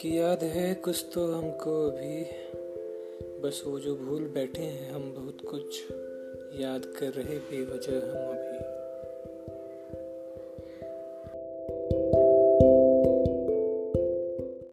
कि याद है कुछ तो हमको अभी बस वो जो भूल बैठे हैं, हम बहुत कुछ याद कर रहे बेवजह हम अभी।